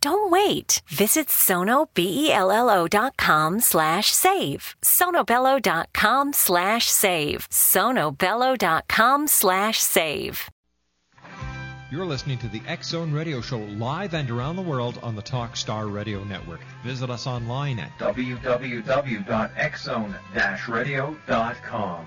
Don't wait. Visit sonobello.com slash save. sonobello.com slash save. sonobello.com slash save. You're listening to the X Zone Radio Show live and around the world on the Talkstar Radio Network. Visit us online at www.xzone-radio.com.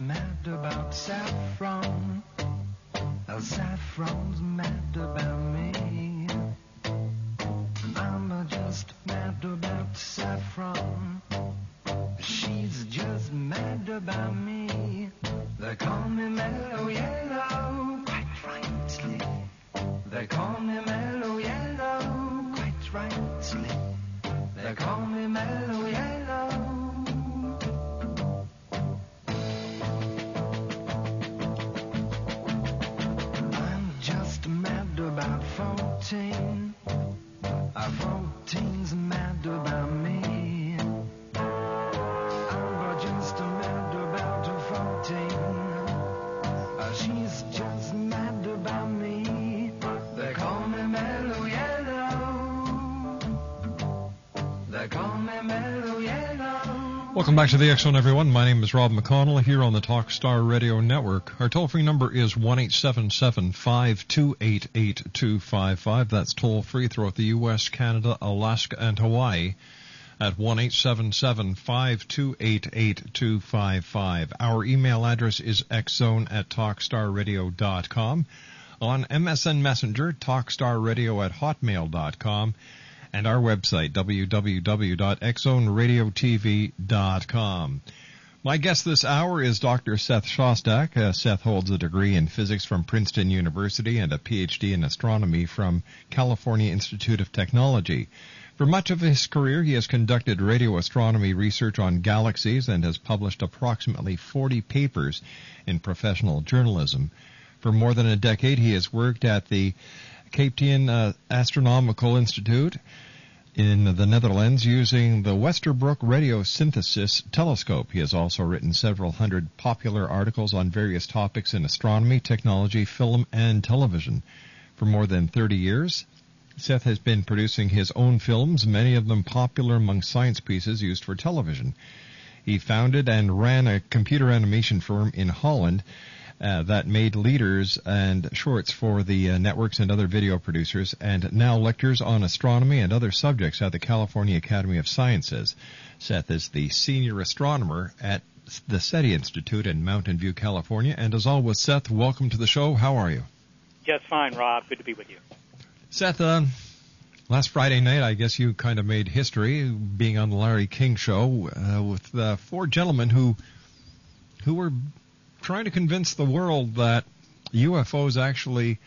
Mad about saffron. Oh, saffron's mad about me. Welcome back to the X Zone, everyone. My name is Rob McConnell here on the Talkstar Radio Network. Our toll free number is one eight seven seven five two eight eight two five five. That's toll free throughout the U.S., Canada, Alaska, and Hawaii at one eight seven seven five two eight eight two five five. Our email address is xzone at talkstarradio.com. On MSN Messenger, talkstarradio at hotmail.com and our website, www.xzoneradiotv.com. My guest this hour is Dr. Seth Shostak. Uh, Seth holds a degree in physics from Princeton University and a PhD in astronomy from California Institute of Technology. For much of his career, he has conducted radio astronomy research on galaxies and has published approximately 40 papers in professional journalism. For more than a decade, he has worked at the Kapteyn uh, Astronomical Institute in the Netherlands using the Westerbork Radio Synthesis Telescope. He has also written several hundred popular articles on various topics in astronomy, technology, film, and television. For more than 30 years, Seth has been producing his own films, many of them popular among science pieces used for television. He founded and ran a computer animation firm in Holland uh, that made leaders and shorts for the uh, networks and other video producers, and now lectures on astronomy and other subjects at the California Academy of Sciences. Seth is the senior astronomer at the SETI Institute in Mountain View, California. And as always, Seth, welcome to the show. How are you? Just fine, Rob. Good to be with you. Seth, uh, last Friday night, I guess you kind of made history being on the Larry King show uh, with uh, four gentlemen who who were trying to convince the world that UFOs actually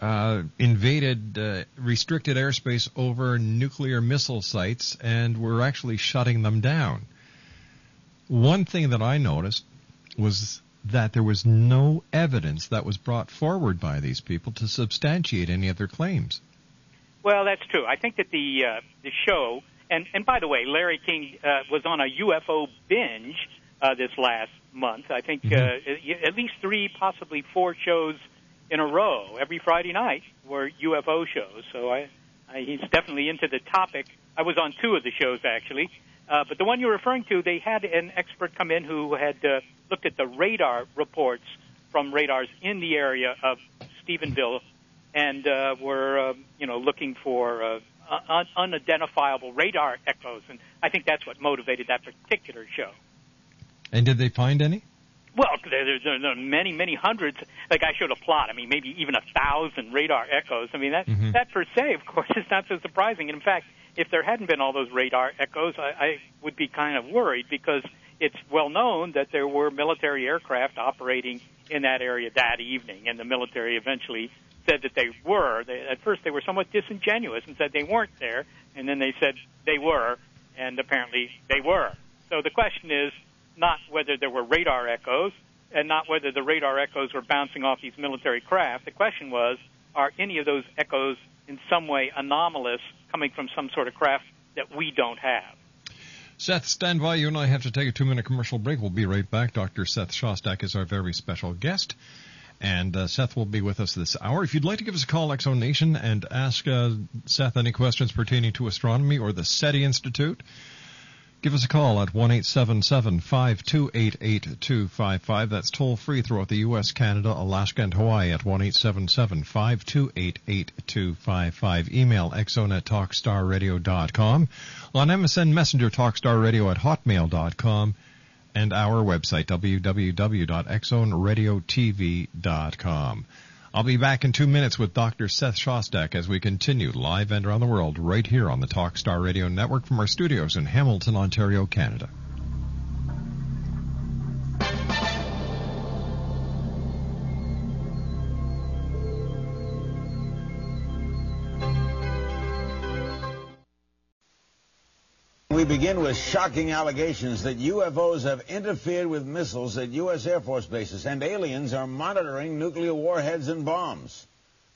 uh, invaded uh, restricted airspace over nuclear missile sites and were actually shutting them down. One thing that I noticed was that there was no evidence that was brought forward by these people to substantiate any of their claims. Well, that's true. I think that the uh, the show, and and by the way, Larry King uh, was on a UFO binge uh, this last month. I think Mm-hmm. uh, at least three, possibly four shows in a row every Friday night were UFO shows. So I, I he's definitely into the topic. I was on two of the shows actually, uh, but the one you're referring to, they had an expert come in who had uh, looked at the radar reports from radars in the area of Stephenville, and uh, were uh, you know looking for uh, un- unidentifiable radar echoes, and I think that's what motivated that particular show. And did they find any? Well, there, there, there there are many, many hundreds. Like I showed a plot. I mean, maybe even a thousand radar echoes. I mean, that Mhm. that per se, of course, is not so surprising. And in fact, if there hadn't been all those radar echoes, I, I would be kind of worried because it's well known that there were military aircraft operating in that area that evening, and the military eventually said that they were. They, at first, they were somewhat disingenuous and said they weren't there, and then they said they were, and apparently they were. So the question is not whether there were radar echoes and not whether the radar echoes were bouncing off these military craft. The question was, are any of those echoes in some way anomalous coming from some sort of craft that we don't have? Seth, stand by. You and I have to take a two minute commercial break. We'll be right back. Dr. Seth Shostak is our very special guest. And uh, Seth will be with us this hour. If you'd like to give us a call, Exo Nation, and ask uh, Seth any questions pertaining to astronomy or the SETI Institute, give us a call at 1-877-528-8255. That's toll free throughout the U.S., Canada, Alaska, and Hawaii at 1-877-528-8255. Email exonet talkstarradio.com. On MSN Messenger talkstarradio at hotmail.com and our website, www.xzoneradiotv.com. I'll be back in two minutes with Dr. Seth Shostak as we continue live and around the world right here on the Talkstar Radio Network from our studios in Hamilton, Ontario, Canada. We begin with shocking allegations that UFOs have interfered with missiles at U.S. Air Force bases and aliens are monitoring nuclear warheads and bombs.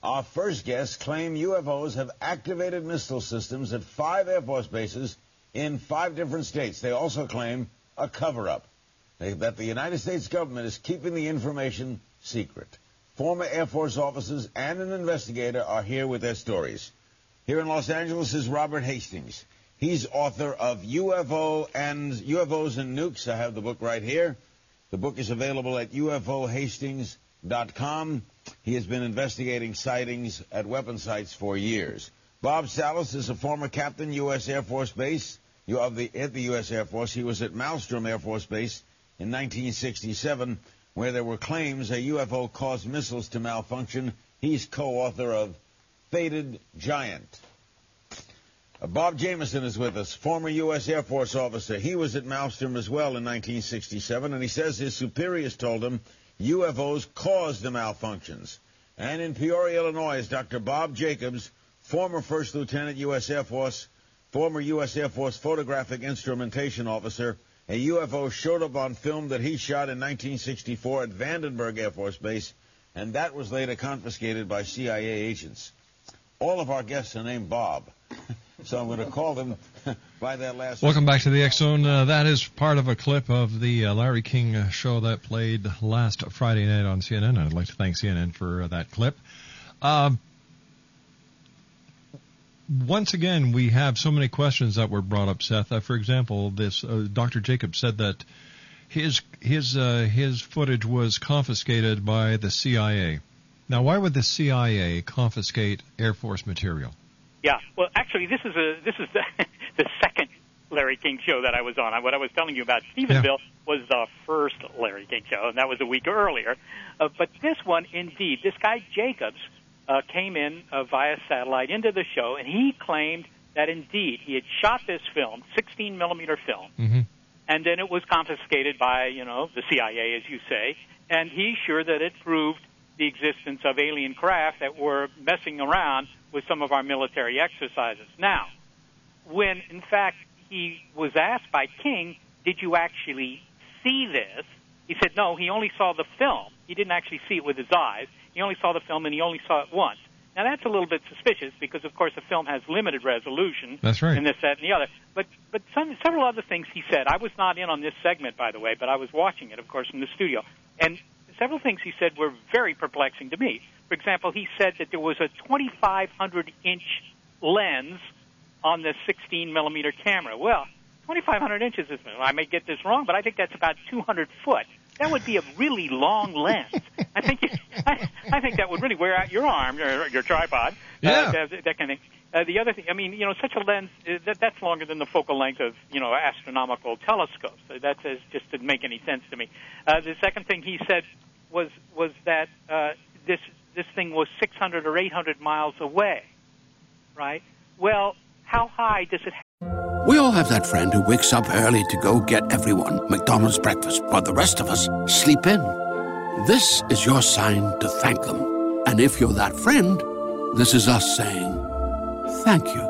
Our first guests claim UFOs have activated missile systems at five Air Force bases in five different states. They also claim a cover up, that the United States government is keeping the information secret. Former Air Force officers and an investigator are here with their stories. Here in Los Angeles is Robert Hastings. He's author of UFO and UFOs and Nukes. I have the book right here. The book is available at ufohastings.com. He has been investigating sightings at weapon sites for years. Bob Salas is a former captain, U.S. Air Force Base, of the at the U.S. Air Force. He was at Malmstrom Air Force Base in 1967, where there were claims a UFO caused missiles to malfunction. He's co-author of Faded Giant. Bob Jamison is with us, former U.S. Air Force officer. He was at Malmstrom as well in 1967, and he says his superiors told him UFOs caused the malfunctions. And in Peoria, Illinois, is Dr. Bob Jacobs, former First Lieutenant U.S. Air Force, former U.S. Air Force photographic instrumentation officer. A UFO showed up on film that he shot in 1964 at Vandenberg Air Force Base, and that was later confiscated by CIA agents. All of our guests are named Bob. so I'm going to call them by their last Welcome back to the X Zone. Uh, that is part of a clip of the uh, Larry King uh, show that played last Friday night on CNN. I'd like to thank CNN for uh, that clip. Um, once again, we have so many questions that were brought up, Seth. Uh, for example, this uh, Dr. Jacob said that his his uh, his footage was confiscated by the CIA. Now, why would the CIA confiscate Air Force material? Yeah. Well, actually, this is a this is the, the second Larry King show that I was on. What I was telling you about Stephenville was the first Larry King show, and that was a week earlier. Uh, but this one, indeed, this guy Jacobs uh, came in uh, via satellite into the show, and he claimed that indeed he had shot this film, 16 millimeter film, Mm-hmm. and then it was confiscated by you know the CIA, as you say, and he's sure that it proved the existence of alien craft that were messing around with some of our military exercises. Now, when in fact he was asked by King, "Did you actually see this?" He said, "No, he only saw the film. He didn't actually see it with his eyes. He only saw the film, and he only saw it once." Now that's a little bit suspicious because, of course, the film has limited resolution. That's right. And this, that, and the other. But but some several other things he said. I was not in on this segment, by the way, but I was watching it, of course, from the studio. And several things he said were very perplexing to me. For example, he said that there was a 2,500 inch lens on the 16 millimeter camera. Well, 2,500 inches is, I may get this wrong, but I think that's about 200 foot. That would be a really long lens. I think I, I think that would really wear out your arm, your, your tripod, Yeah. uh, that, that kind of thing. Uh, the other thing, I mean, you know, such a lens uh, that that's longer than the focal length of you know astronomical telescopes. So that says just didn't make any sense to me. Uh, the second thing he said was was that uh, this this thing was 600 or 800 miles away, right? Well, how high does it? We all have that friend who wakes up early to go get everyone McDonald's breakfast, while the rest of us sleep in. This is your sign to thank them. And if you're that friend, this is us saying thank you.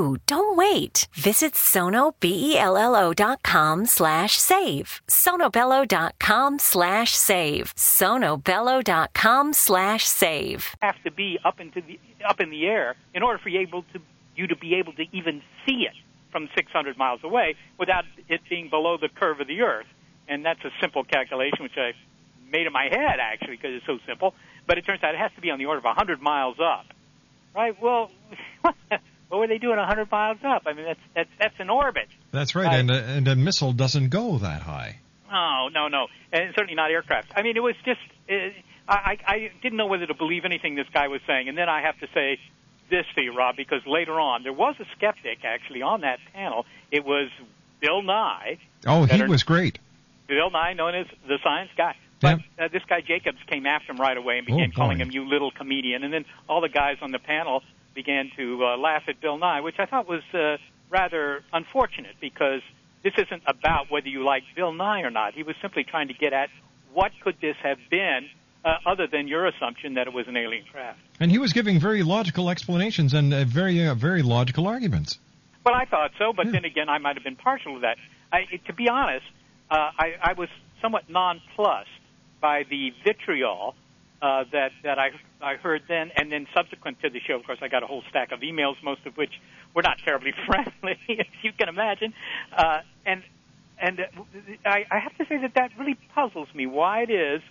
Don't wait. Visit sonobello.com slash save. sonobello.com slash save. sonobello.com slash save. have to be up into the up in the air in order for you able to you to be able to even see it from 600 miles away without it being below the curve of the Earth. And that's a simple calculation, which I made in my head actually because it's so simple. But it turns out it has to be on the order of 100 miles up, right? Well, what were they doing 100 miles up? I mean, that's that's that's an orbit. That's right, Right. and a, and a missile doesn't go that high. No, no, no, and certainly not aircraft. I mean, it was just uh, I, I I didn't know whether to believe anything this guy was saying, and then I have to say this to you, Rob, because later on there was a skeptic actually on that panel. It was Bill Nye, Oh, he was great. Bill Nye, known as the science guy. But uh, this guy Jacobs came after him right away and began Oh, calling him "you little comedian," and then all the guys on the panel began to uh, laugh at Bill Nye, which I thought was uh, rather unfortunate because this isn't about whether you like Bill Nye or not. He was simply trying to get at what could this have been, uh, other than your assumption that it was an alien craft. And he was giving very logical explanations and uh, very uh, very logical arguments. Well, I thought so, but then again, I might have been partial to that. I, to be honest, uh, I, I was somewhat nonplussed by the vitriol uh, that that I I heard then, and then subsequent to the show. Of course, I got a whole stack of emails, most of which were not terribly friendly, as you can imagine. Uh, and and uh, I, I have to say that that really puzzles me. Why it is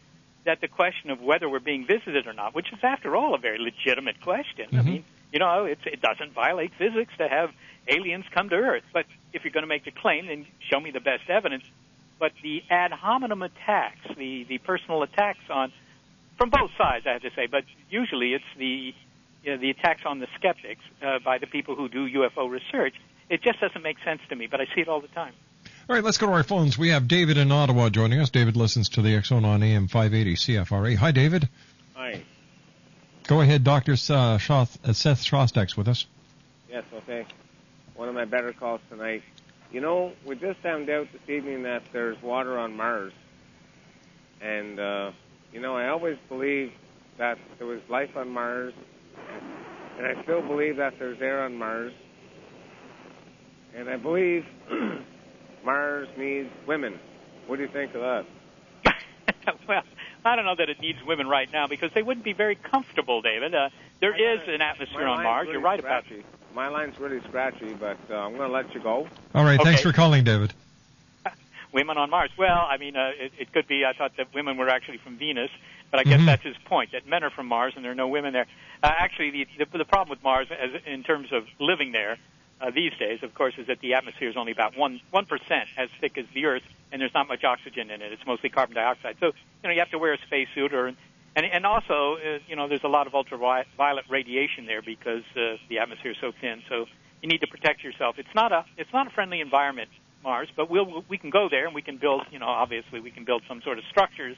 that the question of whether we're being visited or not, which is after all a very legitimate question. I Mhm. mean, you know, it's, it doesn't violate physics to have aliens come to Earth. But if you're going to make the claim, then show me the best evidence. But the ad hominem attacks, the the personal attacks on from both sides, I have to say, but usually it's the you know, the attacks on the skeptics uh, by the people who do UFO research. It just doesn't make sense to me, but I see it all the time. All right, let's go to our phones. We have David in Ottawa joining us. David listens to the X Zone on AM 580 CFRA. Hi, David. Hi. Go ahead, Dr. Uh, Shoth, uh, Seth Shostak's with us. Yes, okay. One of my better calls tonight. You know, we just found out this evening that there's water on Mars. And, uh, you know, I always believed that there was life on Mars. And I still believe that there's air on Mars. And I believe Mars needs women. What do you think of that? well, I don't know that it needs women right now because they wouldn't be very comfortable, David. Uh, there is an atmosphere on Mars. really You're right about scratchy. My line's really scratchy, but uh, I'm going to let you go. All right, thanks for calling, David. Women on Mars. Well, I mean, uh, it, it could be. I thought that women were actually from Venus, but I guess Mhm. that's his point that men are from Mars and there are no women there. Uh, actually, the, the the problem with Mars, as in terms of living there uh, these days, of course, is that the atmosphere is only about one one percent as thick as the Earth, and there's not much oxygen in it. It's mostly carbon dioxide. So, you know, you have to wear a spacesuit or. And, and also, uh, you know, there's a lot of ultraviolet radiation there because uh, the atmosphere is so thin. So you need to protect yourself. It's not a it's not a friendly environment, Mars, but we'll we can go there and we can build. You know, obviously we can build some sort of structures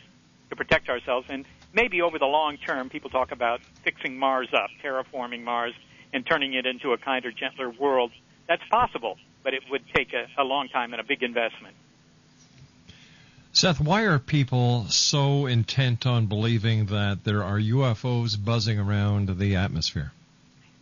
to protect ourselves. And maybe over the long term, people talk about fixing Mars up, terraforming Mars, and turning it into a kinder, gentler world. That's possible, but it would take a, a long time and a big investment. Seth, why are people so intent on believing that there are UFOs buzzing around the atmosphere?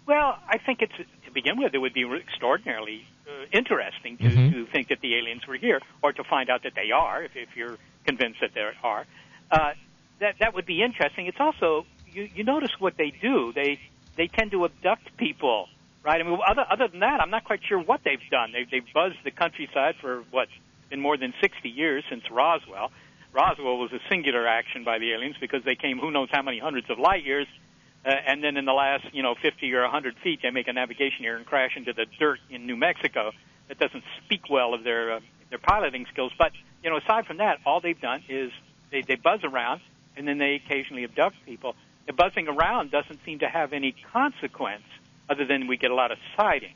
Well, I think it's to begin with, it would be extraordinarily interesting to, Mhm. to think that the aliens were here, or to find out that they are, if, if you're convinced that there are. Uh, that that would be interesting. It's also you, you notice what they do. They they tend to abduct people, right? I mean, other other than that, I'm not quite sure what they've done. They they've buzzed the countryside for what been more than 60 years since Roswell. Roswell was a singular action by the aliens because they came who knows how many hundreds of light years, uh, and then in the last you know 50 or 100 feet they make a navigation error and crash into the dirt in New Mexico. That doesn't speak well of their uh, their piloting skills. But you know, aside from that, all they've done is they they buzz around and then they occasionally abduct people. The buzzing around doesn't seem to have any consequence other than we get a lot of sightings.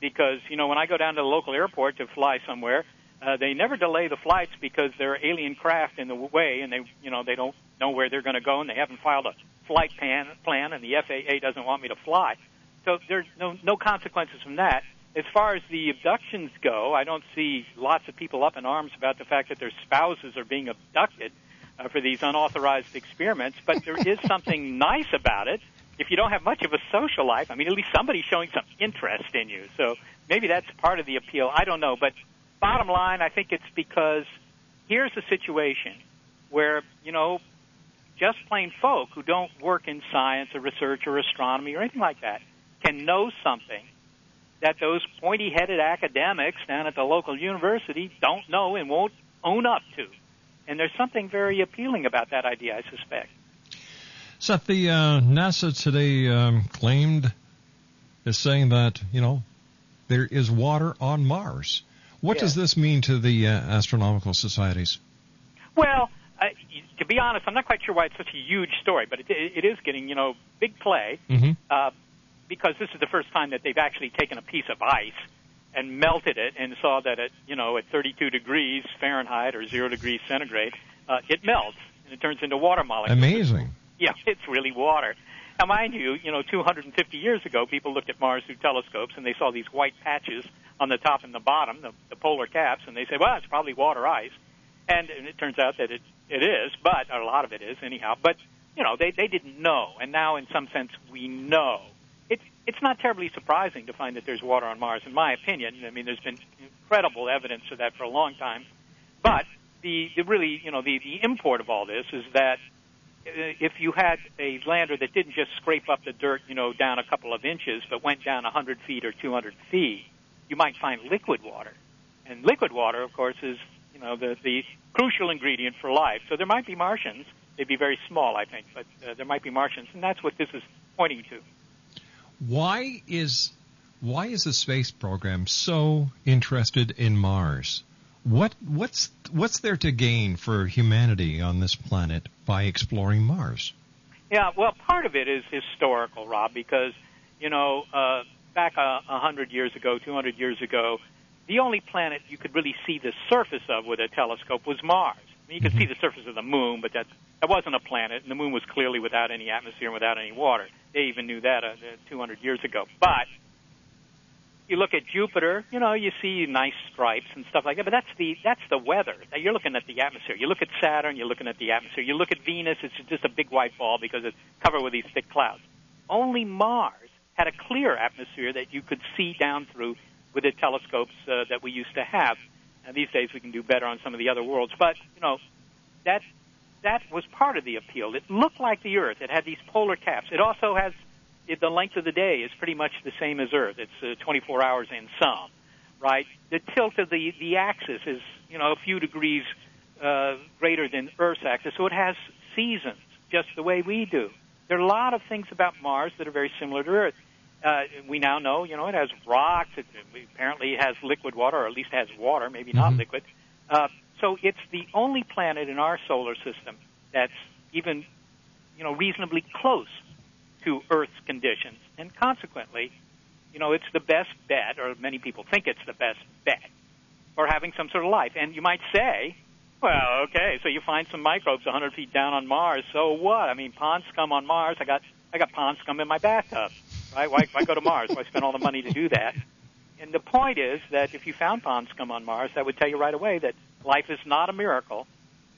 Because you know, when I go down to the local airport to fly somewhere, uh, they never delay the flights because there are alien craft in the way, and they, you know, they don't know where they're going to go, and they haven't filed a flight plan, plan, and the FAA doesn't want me to fly. So there's no no consequences from that. As far as the abductions go, I don't see lots of people up in arms about the fact that their spouses are being abducted uh, for these unauthorized experiments. But there is something nice about it. If you don't have much of a social life, I mean, at least somebody's showing some interest in you. So maybe that's part of the appeal. I don't know, but bottom line, I think it's because here's a situation where, you know, just plain folk who don't work in science or research or astronomy or anything like that can know something that those pointy headed academics down at the local university don't know and won't own up to. And there's something very appealing about that idea, I suspect. Seth, the uh, NASA today um, claimed is saying that you know there is water on Mars. What does this mean to the uh, astronomical societies? Well, be honest, I'm not quite sure why it's such a huge story, but it, it is getting, you know, big play Mm-hmm. uh, because this is the first time that they've actually taken a piece of ice and melted it and saw that at, you know, at 32 degrees Fahrenheit or zero degrees centigrade, uh, it melts and it turns into water molecules. Amazing. Yeah, it's really water. Now, mind you, you know, 250 years ago, people looked at Mars through telescopes and they saw these white patches on the top and the bottom, the, the polar caps, and they said, well, it's probably water ice. And, and it turns out that it, it is, but a lot of it is anyhow. But, you know, they, they didn't know. And now, in some sense, we know. It's, it's not terribly surprising to find that there's water on Mars, in my opinion. I mean, there's been incredible evidence of that for a long time. But the, the really, you know, the, the import of all this is that uh, if you had a lander that didn't just scrape up the dirt, you know, down a couple of inches, but went down 100 feet or 200 feet, you might find liquid water. And liquid water, of course, is know, the the crucial ingredient for life. So there might be Martians. They'd be very small, I think, but uh, there might be Martians, and that's what this is pointing to. Why is why is the space program so interested in Mars? What what's what's there to gain for humanity on this planet by exploring Mars? Yeah, well, part of it is historical, Rob, because you know, uh, back a uh, hundred years ago, two hundred years ago, the only planet you could really see the surface of with a telescope was Mars. I mean, you could see the surface of the moon, but that that wasn't a planet, and the moon was clearly without any atmosphere and without any water. They even knew that uh, 200 years ago. But you look at Jupiter, you know, you see nice stripes and stuff like that, but that's the that's the weather. You're looking at the atmosphere. You look at Saturn, you're looking at the atmosphere. You look at Venus, it's just a big white ball because it's covered with these thick clouds. Only Mars had a clear atmosphere that you could see down through with the telescopes uh, that we used to have. And these days we can do better on some of the other worlds, but you know, that that was part of the appeal. It looked like the Earth. It had these polar caps. It also has it, the length of the day is pretty much the same as Earth. It's uh, 24 hours and some, right? The tilt of the the axis is you know a few degrees uh, greater than Earth's axis, so it has seasons just the way we do. There are a lot of things about Mars that are very similar to Earth. Uh, we now know, you know, it has rocks. It, apparently, has liquid water, or at least has water, maybe not mm-hmm. liquid. Uh, so it's the only planet in our solar system that's even, you know, reasonably close to Earth's conditions, and consequently, you know, it's the best bet, or many people think it's the best bet for having some sort of life. And you might say, well, okay, so you find some microbes 100 feet down on Mars. So what? I mean, pond scum on Mars. I got I got pond scum in my bathtub. Right? Why, why go to Mars? Why spend all the money to do that? And the point is that if you found pond scum on Mars, that would tell you right away that life is not a miracle.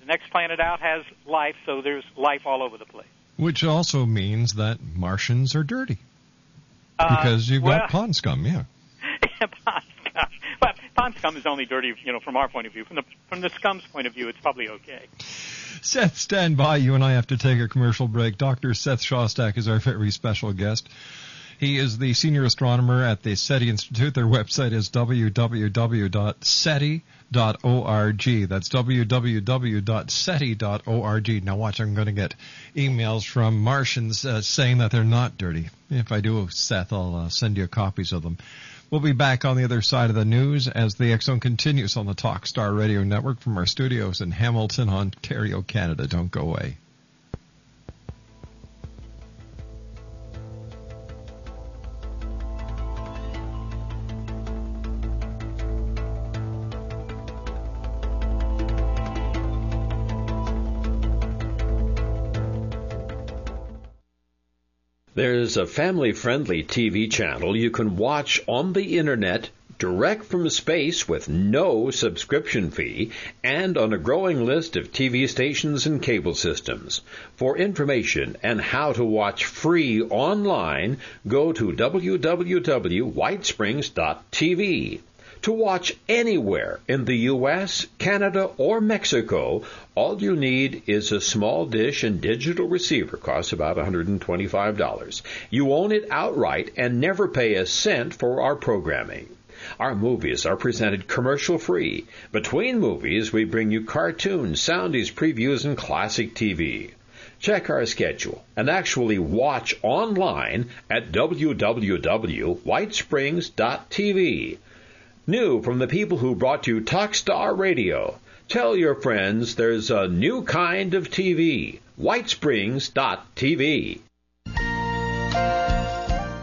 The next planet out has life, so there's life all over the place. Which also means that Martians are dirty. Uh, because you've well, got pond scum, yeah. yeah, pond scum. Well, pond scum is only dirty, you know, from our point of view. From the from the scum's point of view, it's probably okay. Seth, stand by. You and I have to take a commercial break. Dr. Seth Shostak is our very special guest. He is the senior astronomer at the SETI Institute. Their website is www.seti.org. That's www.seti.org. Now watch, I'm going to get emails from Martians uh, saying that they're not dirty. If I do, Seth, I'll uh, send you copies of them. We'll be back on the other side of the news as the Zone continues on the Talkstar Radio Network from our studios in Hamilton, Ontario, Canada. Don't go away. There's a family friendly TV channel you can watch on the internet direct from space with no subscription fee and on a growing list of TV stations and cable systems. For information and how to watch free online, go to www.whitesprings.tv. To watch anywhere in the U.S., Canada, or Mexico, all you need is a small dish and digital receiver. Costs about $125. You own it outright and never pay a cent for our programming. Our movies are presented commercial free. Between movies, we bring you cartoons, soundies, previews, and classic TV. Check our schedule and actually watch online at www.whitesprings.tv. New from the people who brought you Talkstar Radio. Tell your friends there's a new kind of TV. Whitesprings.tv.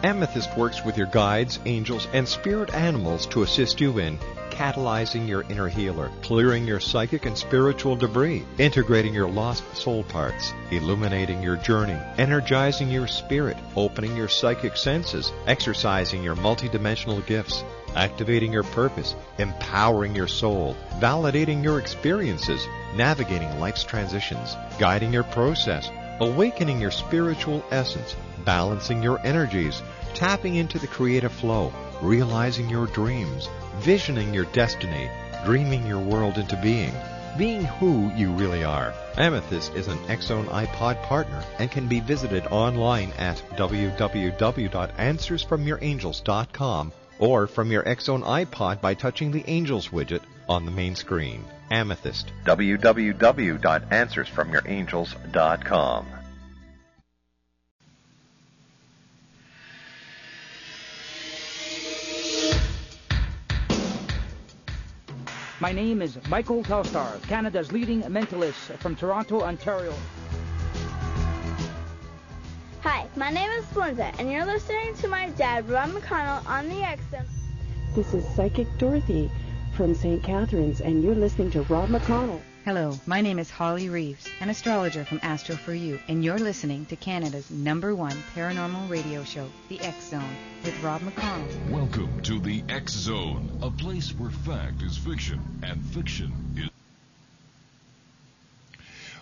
Amethyst works with your guides, angels, and spirit animals to assist you in catalyzing your inner healer, clearing your psychic and spiritual debris, integrating your lost soul parts, illuminating your journey, energizing your spirit, opening your psychic senses, exercising your multidimensional gifts, activating your purpose, empowering your soul, validating your experiences, navigating life's transitions, guiding your process, awakening your spiritual essence, balancing your energies, tapping into the creative flow, realizing your dreams, visioning your destiny, dreaming your world into being, being who you really are. Amethyst is an Zone iPod partner and can be visited online at www.answersfromyourangels.com or from your X Zone iPod by touching the Angels widget on the main screen. Amethyst. www.answersfromyourangels.com. My name is Michael Telstar, Canada's leading mentalist from Toronto, Ontario. Hi, my name is Belinda, and you're listening to my dad, Rob McConnell, on the XM. This is Psychic Dorothy from St. Catharines, and you're listening to Rob McConnell. Hello, my name is Holly Reeves, an astrologer from Astro for You, and you're listening to Canada's number one paranormal radio show, The X Zone, with Rob McConnell. Welcome to the X Zone, a place where fact is fiction and fiction is.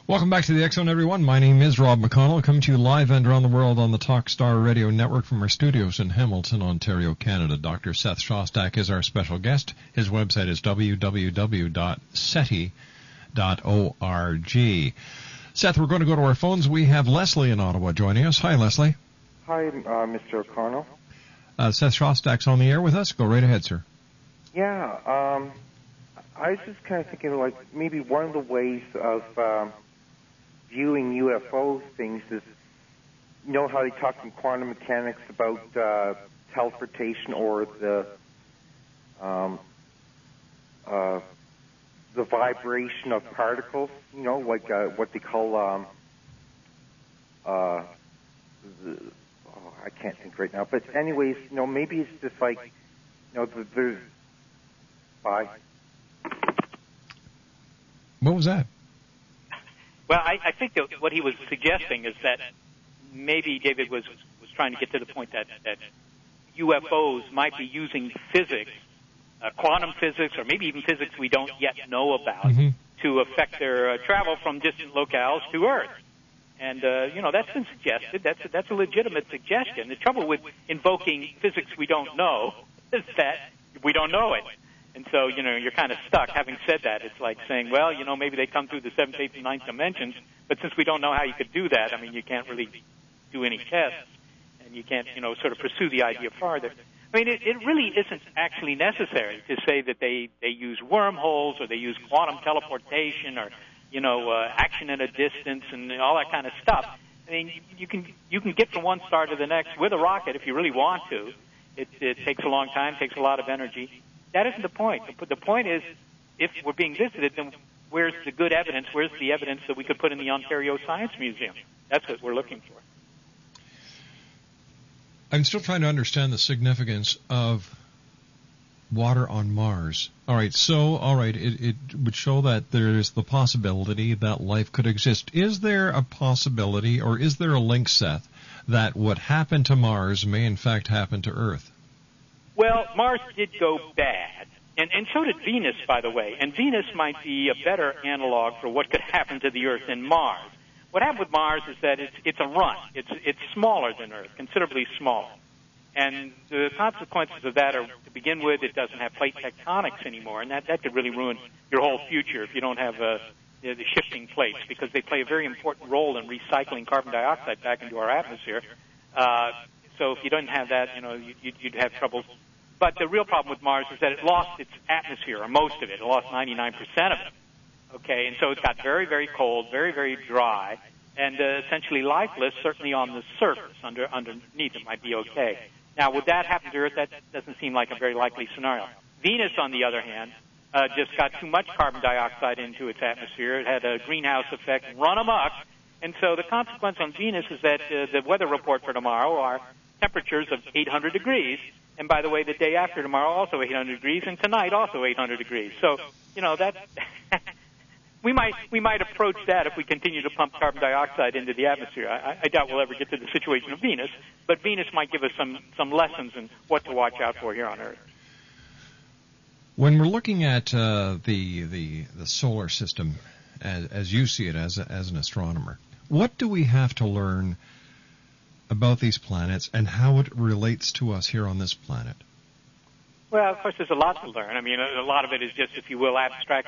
Welcome back to the X Zone, everyone. My name is Rob McConnell, coming to you live and around the world on the Talkstar Radio Network from our studios in Hamilton, Ontario, Canada. Dr. Seth Shostak is our special guest. His website is www.seti.org. Seth, we're going to go to our phones. We have Leslie in Ottawa joining us. Hi, Leslie. Hi, uh, Mr. O'Connell. Uh, Seth Shostak's on the air with us. Go right ahead, sir. Yeah, um, I was just kind of thinking, like, maybe one of the ways of um, viewing UFO things is, you know how they talk in quantum mechanics about uh, teleportation or the um, uh, the vibration of particles, you know, like uh, what they call um, uh, the, oh, I can't think right now. But anyways, you know, maybe it's just like, you know, the, there's bye. What was that? Well, I, I think that what he was suggesting is that maybe David was was trying to get to the point that that UFOs might be using physics, uh, quantum physics, or maybe even physics we don't yet know about, Mm-hmm. to affect their uh, travel from distant locales to Earth. And uh, you know that's been suggested. That's a, that's a legitimate suggestion. The trouble with invoking physics we don't know is that we don't know it. And so, you know, you're kind of stuck. Having said that, it's like saying, well, you know, maybe they come through the seventh, eighth, and ninth dimensions, but since we don't know how you could do that, I mean, you can't really do any tests, and you can't, you know, sort of pursue the idea farther. I mean, it, it really isn't actually necessary to say that they, they use wormholes or they use quantum teleportation or, you know, uh, action at a distance and all that kind of stuff. I mean, you, can you can get from one star to the next with a rocket if you really want to. It, it takes a long time, takes a lot of energy. That isn't the point. The, point is, if we're being visited, then where's the good evidence? Where's the evidence that we could put in the Ontario Science Museum? That's what we're looking for. I'm still trying to understand the significance of water on Mars. All right, so all right, it, it would show that there is the possibility that life could exist. Is there a possibility, or is there a link, Seth, that what happened to Mars may in fact happen to Earth? Well, Mars did go bad. And, and so did Venus, by the way. And Venus might be a better analog for what could happen to the Earth than Mars. What happened with Mars is that it's, it's a run. It's, it's smaller than Earth, considerably smaller. And the consequences of that are, to begin with, it doesn't have plate tectonics anymore, and that, that could really ruin your whole future if you don't have uh, the, shifting plates, because they play a very important role in recycling carbon dioxide back into our atmosphere. Uh, so if you don't have that, you know, you, you'd, you'd have troubles. But the real problem with Mars is that it lost its atmosphere, or most of it. It lost 99% of it. Okay, and so it got very, very cold, very, very dry, and uh, essentially lifeless. Certainly on the surface, under underneath, it might be okay. Now, would that happen to Earth? That doesn't seem like a very likely scenario. Venus, on the other hand, uh, just got too much carbon dioxide into its atmosphere. It had a greenhouse effect run amok, and so the consequence on Venus is that uh, the weather report for tomorrow are temperatures of 800 degrees. And by the way, the day after tomorrow also 800 degrees, and tonight also 800 degrees. So, you know that we might we might approach that if we continue to pump carbon dioxide into the atmosphere. I, I doubt we'll ever get to the situation of Venus, but Venus might give us some some lessons in what to watch out for here on Earth. When we're looking at uh, the the the solar system, as, as you see it as a, as an astronomer, what do we have to learn about these planets and how it relates to us here on this planet? Well, of course, there's a lot to learn. I mean, a, lot of it is just, if you will, abstract.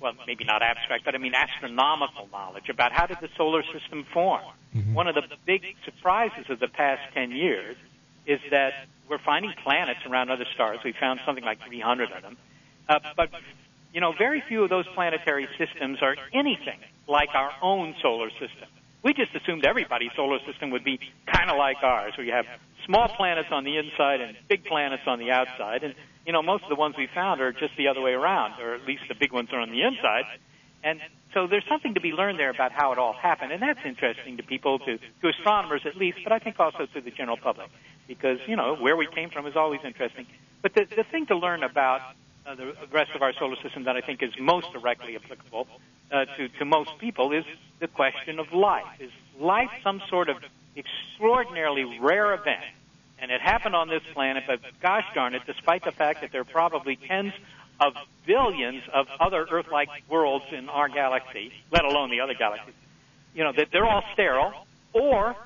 Well, maybe not abstract, but I mean astronomical knowledge about how did the solar system form. Mm-hmm. One of the big surprises of the past 10 years is that we're finding planets around other stars. We found something like 300 of them. Uh, but you know, very few of those planetary systems are anything like our own solar system. We just assumed everybody's solar system would be kind of like ours, where you have small planets on the inside and big planets on the outside. And, you know, most of the ones we found are just the other way around, or at least the big ones are on the inside. And so there's something to be learned there about how it all happened, and that's interesting to people, to, to astronomers at least, but I think also to the general public, because, you know, where we came from is always interesting. But the, the thing to learn about uh, the rest of our solar system that I think is most directly applicable uh, to, to most people is the question of life. Is life some sort of extraordinarily rare event? And it happened on this planet, but gosh darn it, despite the fact that there are probably tens of billions of other Earth-like worlds in our galaxy, let alone the other galaxies, you know, that they're all sterile, or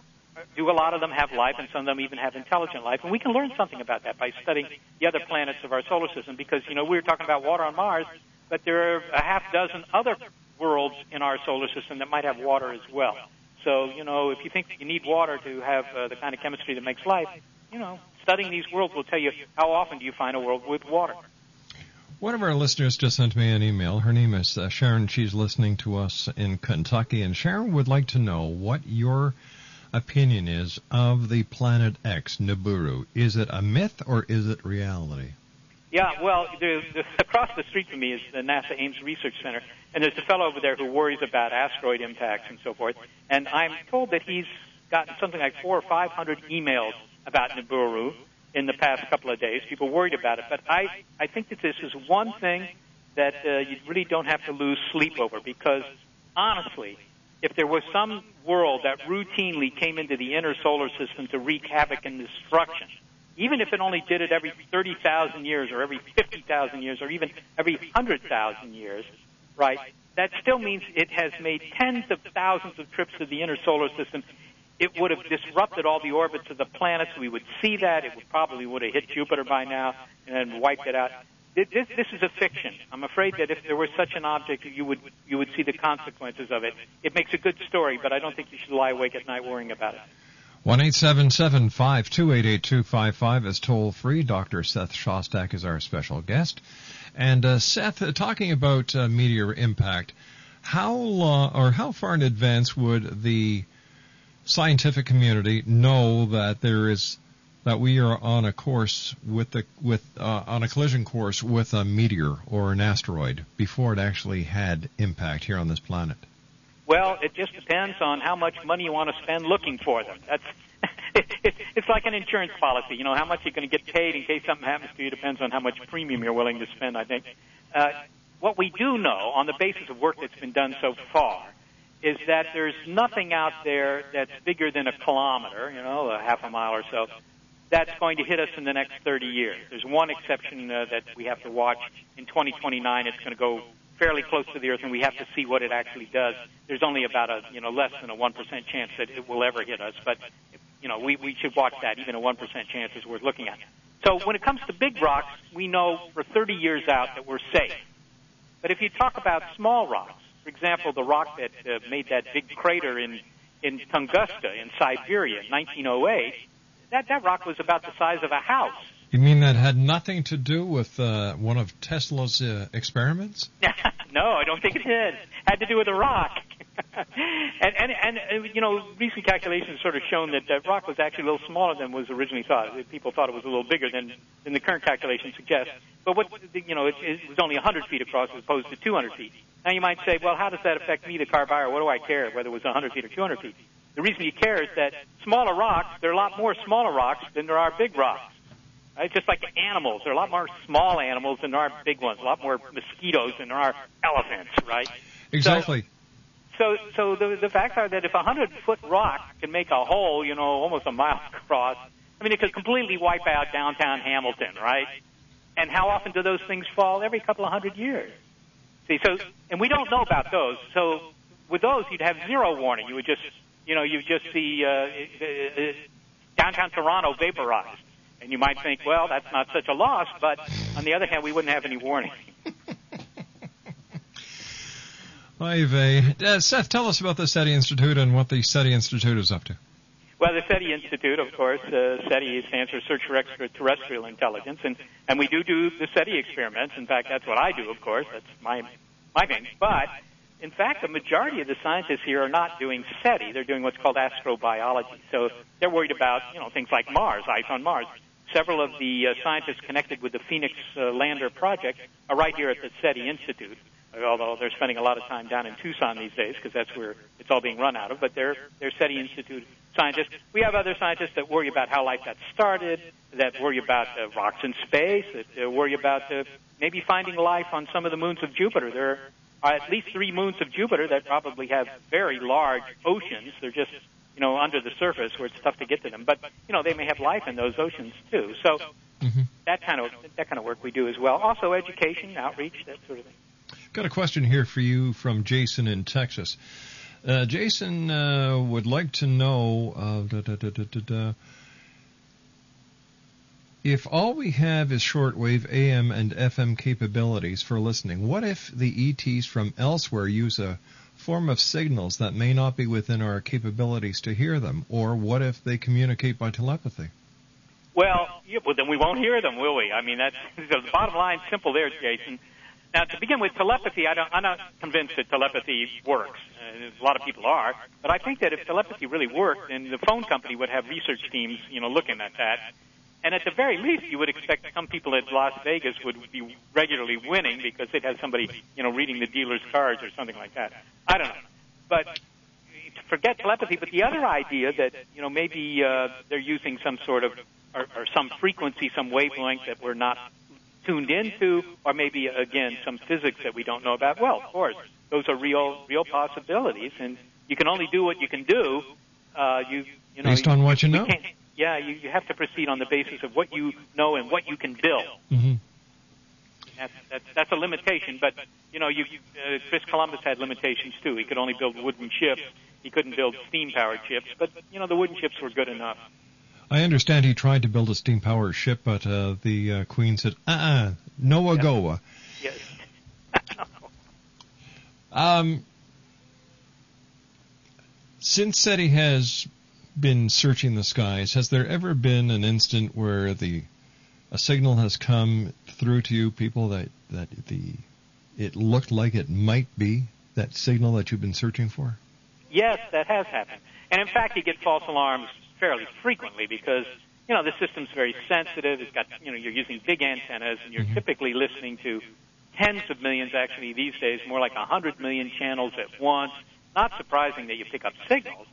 do a lot of them have life and some of them even have intelligent life? And we can learn something about that by studying the other planets of our solar system because, you know, we were talking about water on Mars, but there are a half dozen other worlds in our solar system that might have water as well. So, you know, if you think that you need water to have uh, the kind of chemistry that makes life, you know, studying these worlds will tell you how often do you find a world with water. One of our listeners just sent me an email. Her name is uh, Sharon. She's listening to us in Kentucky, and Sharon would like to know what your opinion is of the Planet X, Nibiru. Is it a myth or is it reality? Yeah, well, there's, there's, across the street from me is the NASA Ames Research Center, and there's a fellow over there who worries about asteroid impacts and so forth. And I'm told that he's gotten something like four or five hundred emails about Nibiru in the past couple of days. People worried about it, but I I think that this is one thing that uh, you really don't have to lose sleep over because honestly, if there was some world that routinely came into the inner solar system to wreak havoc and destruction, even if it only did it every 30,000 years or every 50,000 years or even every 100,000 years, right? That still means it has made tens of thousands of trips to the inner solar system. It would have disrupted all the orbits of the planets. We would see that. It would probably would have hit Jupiter by now and wiped it out. This, this is a fiction. I'm afraid that if there was such an object, you would you would see the consequences of it. It makes a good story, but I don't think you should lie awake at night worrying about it. One eight seven seven five two eight eight two five five is toll free. Dr. Seth Shostak is our special guest. And uh, Seth, uh, talking about uh, meteor impact, how long or how far in advance would the scientific community know that there is that we are on a course with the with uh, on a collision course with a meteor or an asteroid before it actually had impact here on this planet? Well, it just depends on how much money you want to spend looking for them. That's it, it's like an insurance policy. You know, how much you're going to get paid in case something happens to you depends on how much premium you're willing to spend. I think. Uh, what we do know, on the basis of work that's been done so far, is that there's nothing out there that's bigger than a kilometer, you know, a half a mile or so, that's going to hit us in the next 30 years. There's one exception uh, that we have to watch. In 2029, it's going to go fairly close to the Earth, and we have to see what it actually does. There's only about a you know less than a one percent chance that it will ever hit us, but you know we we should watch that. Even a one percent chance is worth looking at. So when it comes to big rocks, we know for 30 years out that we're safe. But if you talk about small rocks, for example, the rock that uh, made that big crater in in Tunguska in Siberia in 1908 that that rock was about the size of a house. You mean that had nothing to do with uh, one of Tesla's uh, experiments? no, I don't think it did. Had to do with a rock. and and and uh, you know, recent calculations sort of shown that that rock was actually a little smaller than was originally thought. People thought it was a little bigger than than the current calculations suggest. But what you know, it, it was only 100 feet across as opposed to 200 feet. Now you might say, well, how does that affect me, the car buyer? What do I care whether it was 100 feet or 200 feet? The reason you care is that smaller rocks, there are a lot more smaller rocks than there are big rocks. Right? Just like animals, there are a lot more small animals than there are big ones. A lot more mosquitoes than there are elephants, right? Exactly. So, so, so the, the facts are that if a hundred foot rock can make a hole, you know, almost a mile across, I mean, it could completely wipe out downtown Hamilton, right? And how often do those things fall? Every couple of hundred years. See, so, and we don't know about those. So, with those, you'd have zero warning. You would just you know, you just see uh, uh, downtown Toronto vaporized. And you might think, well, that's not such a loss, but on the other hand, we wouldn't have any warning. Uh, Seth, tell us about the SETI Institute and what the SETI Institute is up to. Well, the SETI Institute, of course, uh, SETI stands for Search for Extraterrestrial Intelligence, and, and we do do the SETI experiments. In fact, that's what I do, of course. That's my, my thing. But, in fact, the majority of the scientists here are not doing SETI. They're doing what's called astrobiology. So they're worried about, you know, things like Mars, ice on Mars. Several of the uh, scientists connected with the Phoenix uh, Lander project are right here at the SETI Institute although they're spending a lot of time down in Tucson these days because that's where it's all being run out of. But they're they're SETI Institute scientists. We have other scientists that worry about how life got started, that worry about uh, rocks in space, that uh, worry about uh, maybe finding life on some of the moons of Jupiter. There are at least three moons of Jupiter that probably have very large oceans. They're just you know under the surface where it's tough to get to them. But you know they may have life in those oceans too. So. Mm-hmm. That kind of that kind of work we do as well. Also, education, outreach, that sort of thing. Got a question here for you from Jason in Texas. Uh, Jason uh, would like to know uh, da, da, da, if all we have is shortwave AM and FM capabilities for listening. What if the ETs from elsewhere use a form of signals that may not be within our capabilities to hear them? Or what if they communicate by telepathy? Well, yeah, well then we won't hear them, will we? I mean, that's the bottom line. Simple there, Jason. Now, to begin with, telepathy, I I'm not convinced that telepathy works. Uh, a lot of people are, but I think that if telepathy really worked, then the phone company would have research teams, you know, looking at that. And at the very least, you would expect some people at Las Vegas would be regularly winning because they'd have somebody, you know, reading the dealer's cards or something like that. I don't know, but forget telepathy. But the other idea that you know maybe uh, they're using some sort of or, or some frequency, some wavelength that we're not tuned into, or maybe again some physics that we don't know about. Well, of course, those are real real possibilities, and you can only do what you can do. Uh, you you know based on what you know. Yeah, you, you have to proceed on the basis of what you know and what you can build. Mm-hmm. That's, that's that's a limitation, but you know, you, uh, Chris Columbus had limitations too. He could only build wooden ships. He couldn't build steam-powered ships, but you know, the wooden ships were good enough. I understand he tried to build a steam powered ship, but uh, the uh, Queen said, uh uh-uh, uh, no Goa. Yes. um, since SETI has been searching the skies, has there ever been an instant where the a signal has come through to you people that, that the it looked like it might be that signal that you've been searching for? Yes, that has happened. And in fact, you get false alarms fairly frequently because you know the system's very sensitive. It's got you know you're using big antennas and you're mm-hmm. typically listening to tens of millions, actually these days more like a hundred million channels at once. Not surprising that you pick up signals.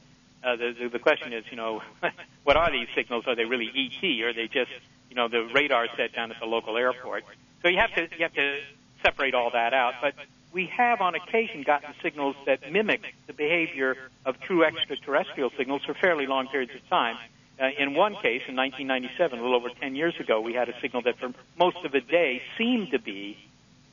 Uh, the, the, the question is, you know, what are these signals? Are they really ET? Or are they just, you know, the radar set down at the local airport? So you have to you have to separate all that out. But we have on occasion gotten signals that mimic the behavior of true extraterrestrial signals for fairly long periods of time. Uh, in one case, in 1997, a little over 10 years ago, we had a signal that for most of the day seemed to be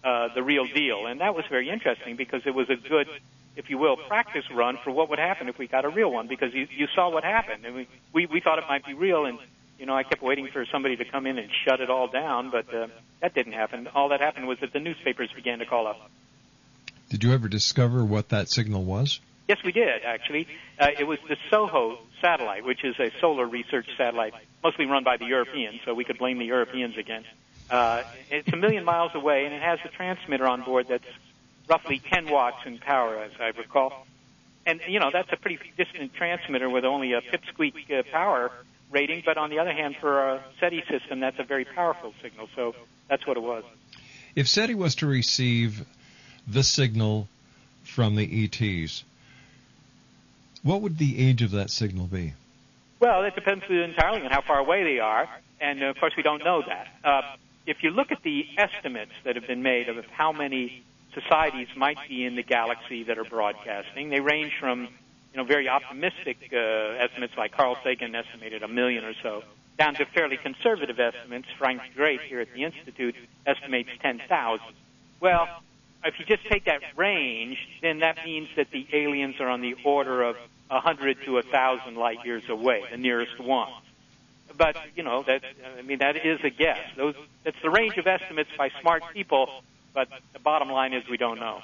uh, the real deal. And that was very interesting because it was a good, if you will, practice run for what would happen if we got a real one because you, you saw what happened. And we, we, we thought it might be real and you know, I kept waiting for somebody to come in and shut it all down, but uh, that didn't happen. All that happened was that the newspapers began to call up. Did you ever discover what that signal was? Yes, we did, actually. Uh, it was the SOHO satellite, which is a solar research satellite, mostly run by the Europeans, so we could blame the Europeans again. Uh, it's a million miles away, and it has a transmitter on board that's roughly 10 watts in power, as I recall. And, you know, that's a pretty distant transmitter with only a pipsqueak uh, power rating, but on the other hand, for a SETI system, that's a very powerful signal, so that's what it was. If SETI was to receive the signal from the ETs, what would the age of that signal be? Well, it depends entirely on how far away they are, and of course we don't know that. Uh, if you look at the estimates that have been made of how many societies might be in the galaxy that are broadcasting, they range from you know very optimistic uh, estimates like Carl Sagan estimated a million or so, down to fairly conservative estimates. Frank Drake here at the Institute estimates 10,000. Well, if you just take that range, then that means that the aliens are on the order of 100 to 1,000 light years away, the nearest one. But, you know, that, I mean, that is a guess. Those, that's the range of estimates by smart people, but the bottom line is we don't know.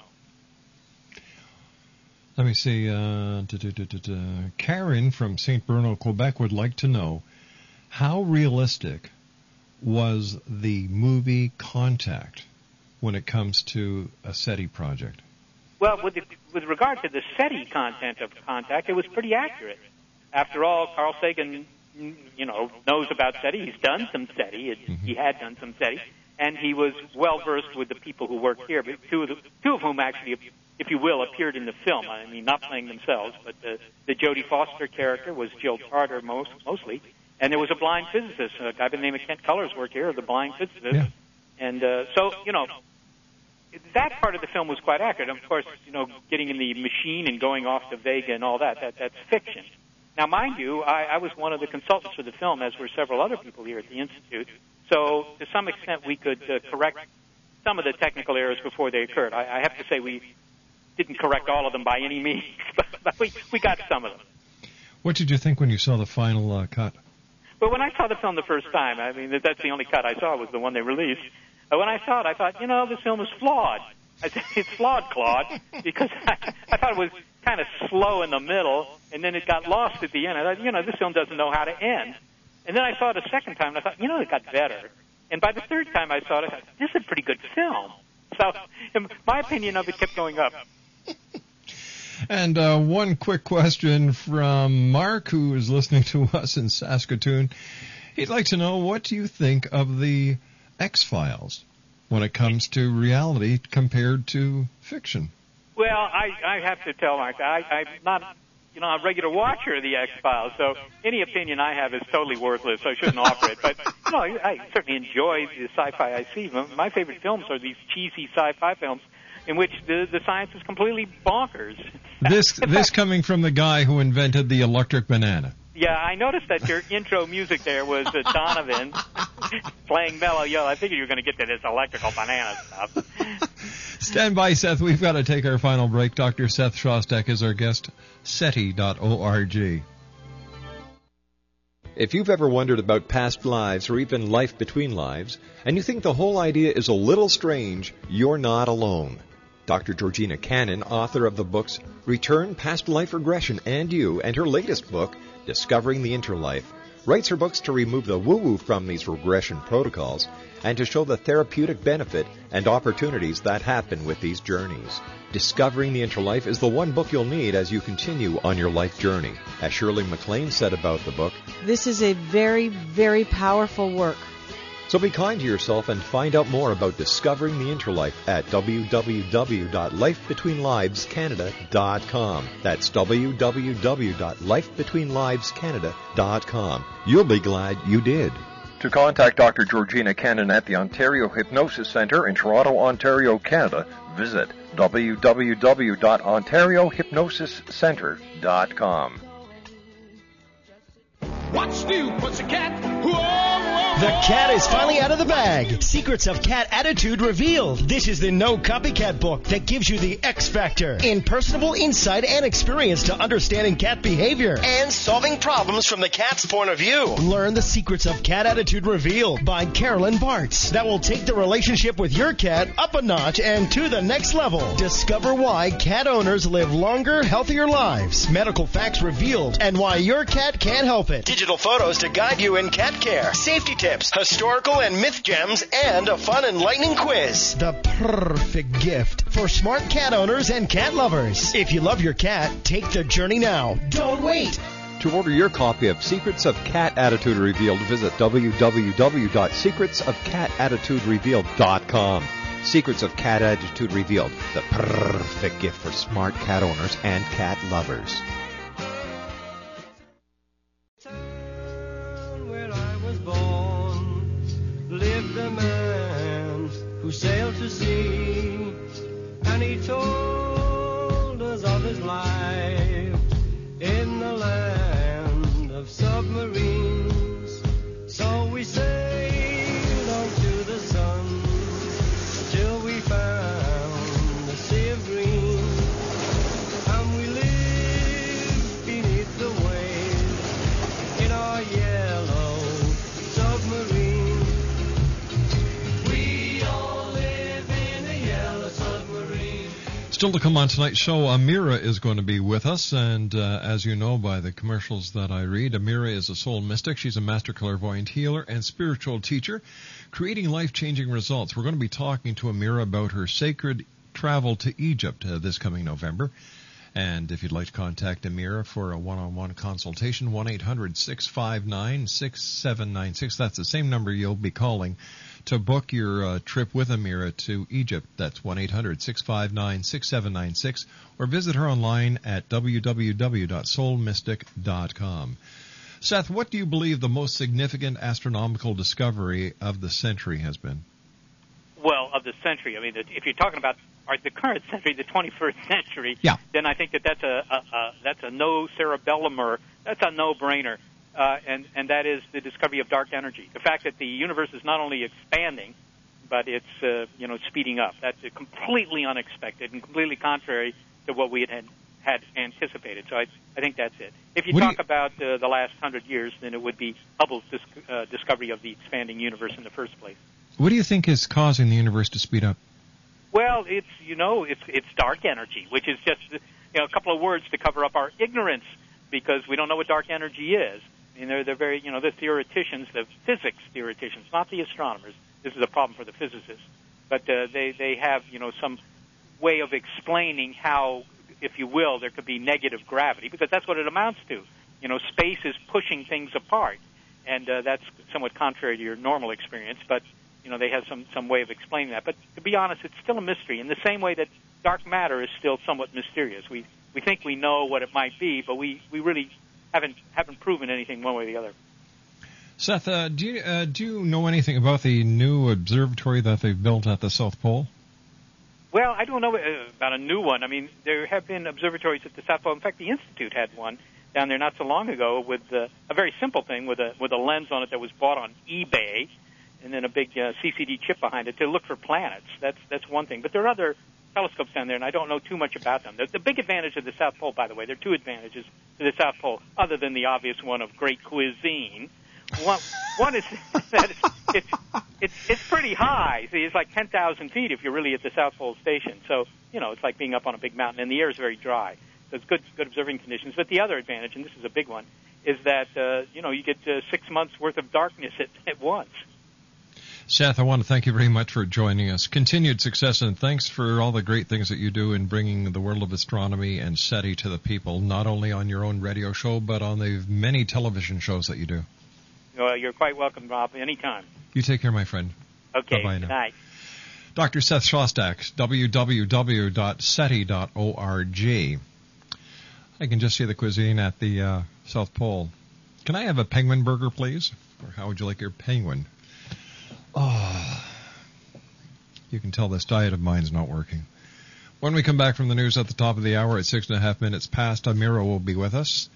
Let me see. Uh, duh, duh, duh. Karen from St. Bruno, Quebec would like to know how realistic was the movie Contact when it comes to a SETI project? Well, with, the, with regard to the SETI content of Contact, it was pretty accurate. After all, Carl Sagan, you know, knows about SETI. He's done some SETI. It, He had done some SETI, and he was well versed with the people who worked here. But two of the, two of whom actually, if you will, appeared in the film. I mean, not playing themselves, but the, the Jodie Foster character was Jill Tarter most, mostly, and there was a blind physicist, a guy by the name of Kent Cullers worked here, the blind physicist. Yeah. And uh, so, you know, that part of the film was quite accurate. Of course, you know, getting in the machine and going off to Vega and all that, that that's fiction. Now, mind you, I, I was one of the consultants for the film, as were several other people here at the Institute. So, to some extent, we could uh, correct some of the technical errors before they occurred. I, I have to say we didn't correct all of them by any means, but, we, we got some of them. What did you think when you saw the final uh, cut? Well, when I saw the film the first time, I mean, that- that's the only cut I saw was the one they released. But when I saw it, I thought, you know, this film is flawed. I said, it's flawed, Claude, because I, I thought it was kind of slow in the middle, and then it got lost at the end. I thought, you know, this film doesn't know how to end. And then I saw it a second time, and I thought, you know, it got better. And by the third time I saw it, I thought, this is a pretty good film. So my opinion of it kept going up. And uh, one quick question from Mark, who is listening to us in Saskatoon. He'd like to know what do you think of the X Files when it comes to reality compared to fiction? Well, I, I have to tell Mark, I, I'm not, you know, I'm a regular watcher of the X Files, so any opinion I have is totally worthless. So I shouldn't offer it. But you know, I certainly enjoy the sci-fi I see. My- My favorite films are these cheesy sci-fi films in which the the science is completely bonkers. This this coming from the guy who invented the electric banana. Yeah, I noticed that your intro music there was uh, Donovan playing Mellow Yellow. I figured you were going to get to this electrical banana stuff. Stand by, Seth. We've got to take our final break. Dr. Seth Shostak is our guest. SETI.org. If you've ever wondered about past lives or even life between lives, and you think the whole idea is a little strange, you're not alone. Dr. Georgina Cannon, author of the books Return, Past Life Regression, and You, and her latest book, Discovering the Interlife, writes her books to remove the woo-woo from these regression protocols and to show the therapeutic benefit and opportunities that happen with these journeys. Discovering the Interlife is the one book you'll need as you continue on your life journey. As Shirley MacLaine said about the book, This is a very, very powerful work. So be kind to yourself and find out more about discovering the interlife at www.lifebetweenlivescanada.com. That's www.lifebetweenlivescanada.com. You'll be glad you did. To contact Dr. Georgina Cannon at the Ontario Hypnosis Centre in Toronto, Ontario, Canada, visit www.ontariohypnosiscenter.com. What's new, pussycat? Whoa, whoa, the cat is finally out of the bag. Secrets of Cat Attitude revealed. This is the No Copycat book that gives you the X Factor in personable insight and experience to understanding cat behavior and solving problems from the cat's point of view. Learn the secrets of Cat Attitude revealed by Carolyn Bartz that will take the relationship with your cat up a notch and to the next level. Discover why cat owners live longer, healthier lives. Medical facts revealed and why your cat can't help it. Digital photos to guide you in cat care. Safety tips, historical and myth gems, and a fun and enlightening quiz. The perfect gift for smart cat owners and cat lovers. If you love your cat, take the journey now. Don't wait. To order your copy of Secrets of Cat Attitude Revealed, visit www.secretsofcatattituderevealed.com. Secrets of Cat Attitude Revealed, the perfect gift for smart cat owners and cat lovers. Sailed to sea, and he told Still to come on tonight's show, Amira is going to be with us, and uh, as you know by the commercials that I read, Amira is a soul mystic. She's a master clairvoyant healer and spiritual teacher, creating life-changing results. We're going to be talking to Amira about her sacred travel to Egypt uh, this coming November. And if you'd like to contact Amira for a one-on-one consultation, 1-800-659-6796. That's the same number you'll be calling to book your uh, trip with Amira to Egypt. That's 1-800-659-6796 or visit her online at www.soulmystic.com. Seth, what do you believe the most significant astronomical discovery of the century has been? Well, of the century. I mean, if you're talking about the current century, the 21st century, yeah. then I think that that's a, a, a that's a no cerebellumer. That's a no-brainer uh, and and that is the discovery of dark energy. The fact that the universe is not only expanding, but it's uh, you know speeding up. That's completely unexpected and completely contrary to what we had had anticipated. So I, I think that's it. If you what talk you... about uh, the last hundred years, then it would be Hubble's dis- uh, discovery of the expanding universe in the first place. What do you think is causing the universe to speed up? Well, it's you know it's it's dark energy, which is just you know a couple of words to cover up our ignorance because we don't know what dark energy is. I mean, they're, they're very, you know, the theoreticians, the physics theoreticians, not the astronomers. This is a problem for the physicists. But uh, they, they have, you know, some way of explaining how, if you will, there could be negative gravity, because that's what it amounts to. You know, space is pushing things apart. And uh, that's somewhat contrary to your normal experience, but, you know, they have some, some way of explaining that. But to be honest, it's still a mystery, in the same way that dark matter is still somewhat mysterious. We, we think we know what it might be, but we, we really haven't haven't proven anything one way or the other. Seth, uh, do you uh, do you know anything about the new observatory that they've built at the South Pole? Well, I don't know uh, about a new one. I mean, there have been observatories at the South Pole. In fact, the Institute had one down there not so long ago with uh, a very simple thing with a with a lens on it that was bought on eBay, and then a big uh, CCD chip behind it to look for planets. That's that's one thing. But there are other telescopes down there, and I don't know too much about them. The, the big advantage of the South Pole, by the way, there are two advantages to the South Pole, other than the obvious one of great cuisine. One, one is that it's, it's it's it's pretty high. See, it's like 10,000 feet if you're really at the South Pole station. So you know, it's like being up on a big mountain, and the air is very dry. So it's good good observing conditions. But the other advantage, and this is a big one, is that uh, you know you get uh, six months worth of darkness at, at once. Seth, I want to thank you very much for joining us. Continued success and thanks for all the great things that you do in bringing the world of astronomy and SETI to the people, not only on your own radio show, but on the many television shows that you do. Well, you're quite welcome, Rob, anytime. You take care, my friend. Okay, now. night. Dr. Seth Shostak, www.seti.org. I can just see the cuisine at the uh, South Pole. Can I have a penguin burger, please? Or how would you like your penguin? Oh, you can tell this diet of mine's not working. When we come back from the news at the top of the hour at six and a half minutes past, Amira will be with us.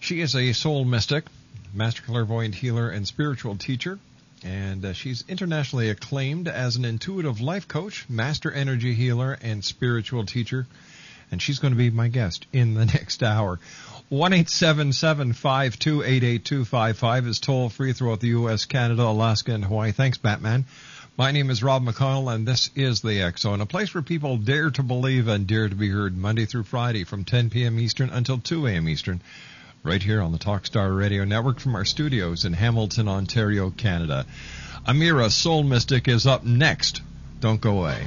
She is a soul mystic, master clairvoyant healer, and spiritual teacher. And uh, she's internationally acclaimed as an intuitive life coach, master energy healer, and spiritual teacher. And she's going to be my guest in the next hour. One eight seven seven five two eight eight two five five is toll free throughout the U.S., Canada, Alaska, and Hawaii. Thanks, Batman. My name is Rob McConnell, and this is the X a place where people dare to believe and dare to be heard Monday through Friday from 10 p.m. Eastern until 2 a.m. Eastern, right here on the Talkstar Radio Network from our studios in Hamilton, Ontario, Canada. Amira Soul Mystic is up next. Don't go away.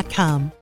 Indeed.com.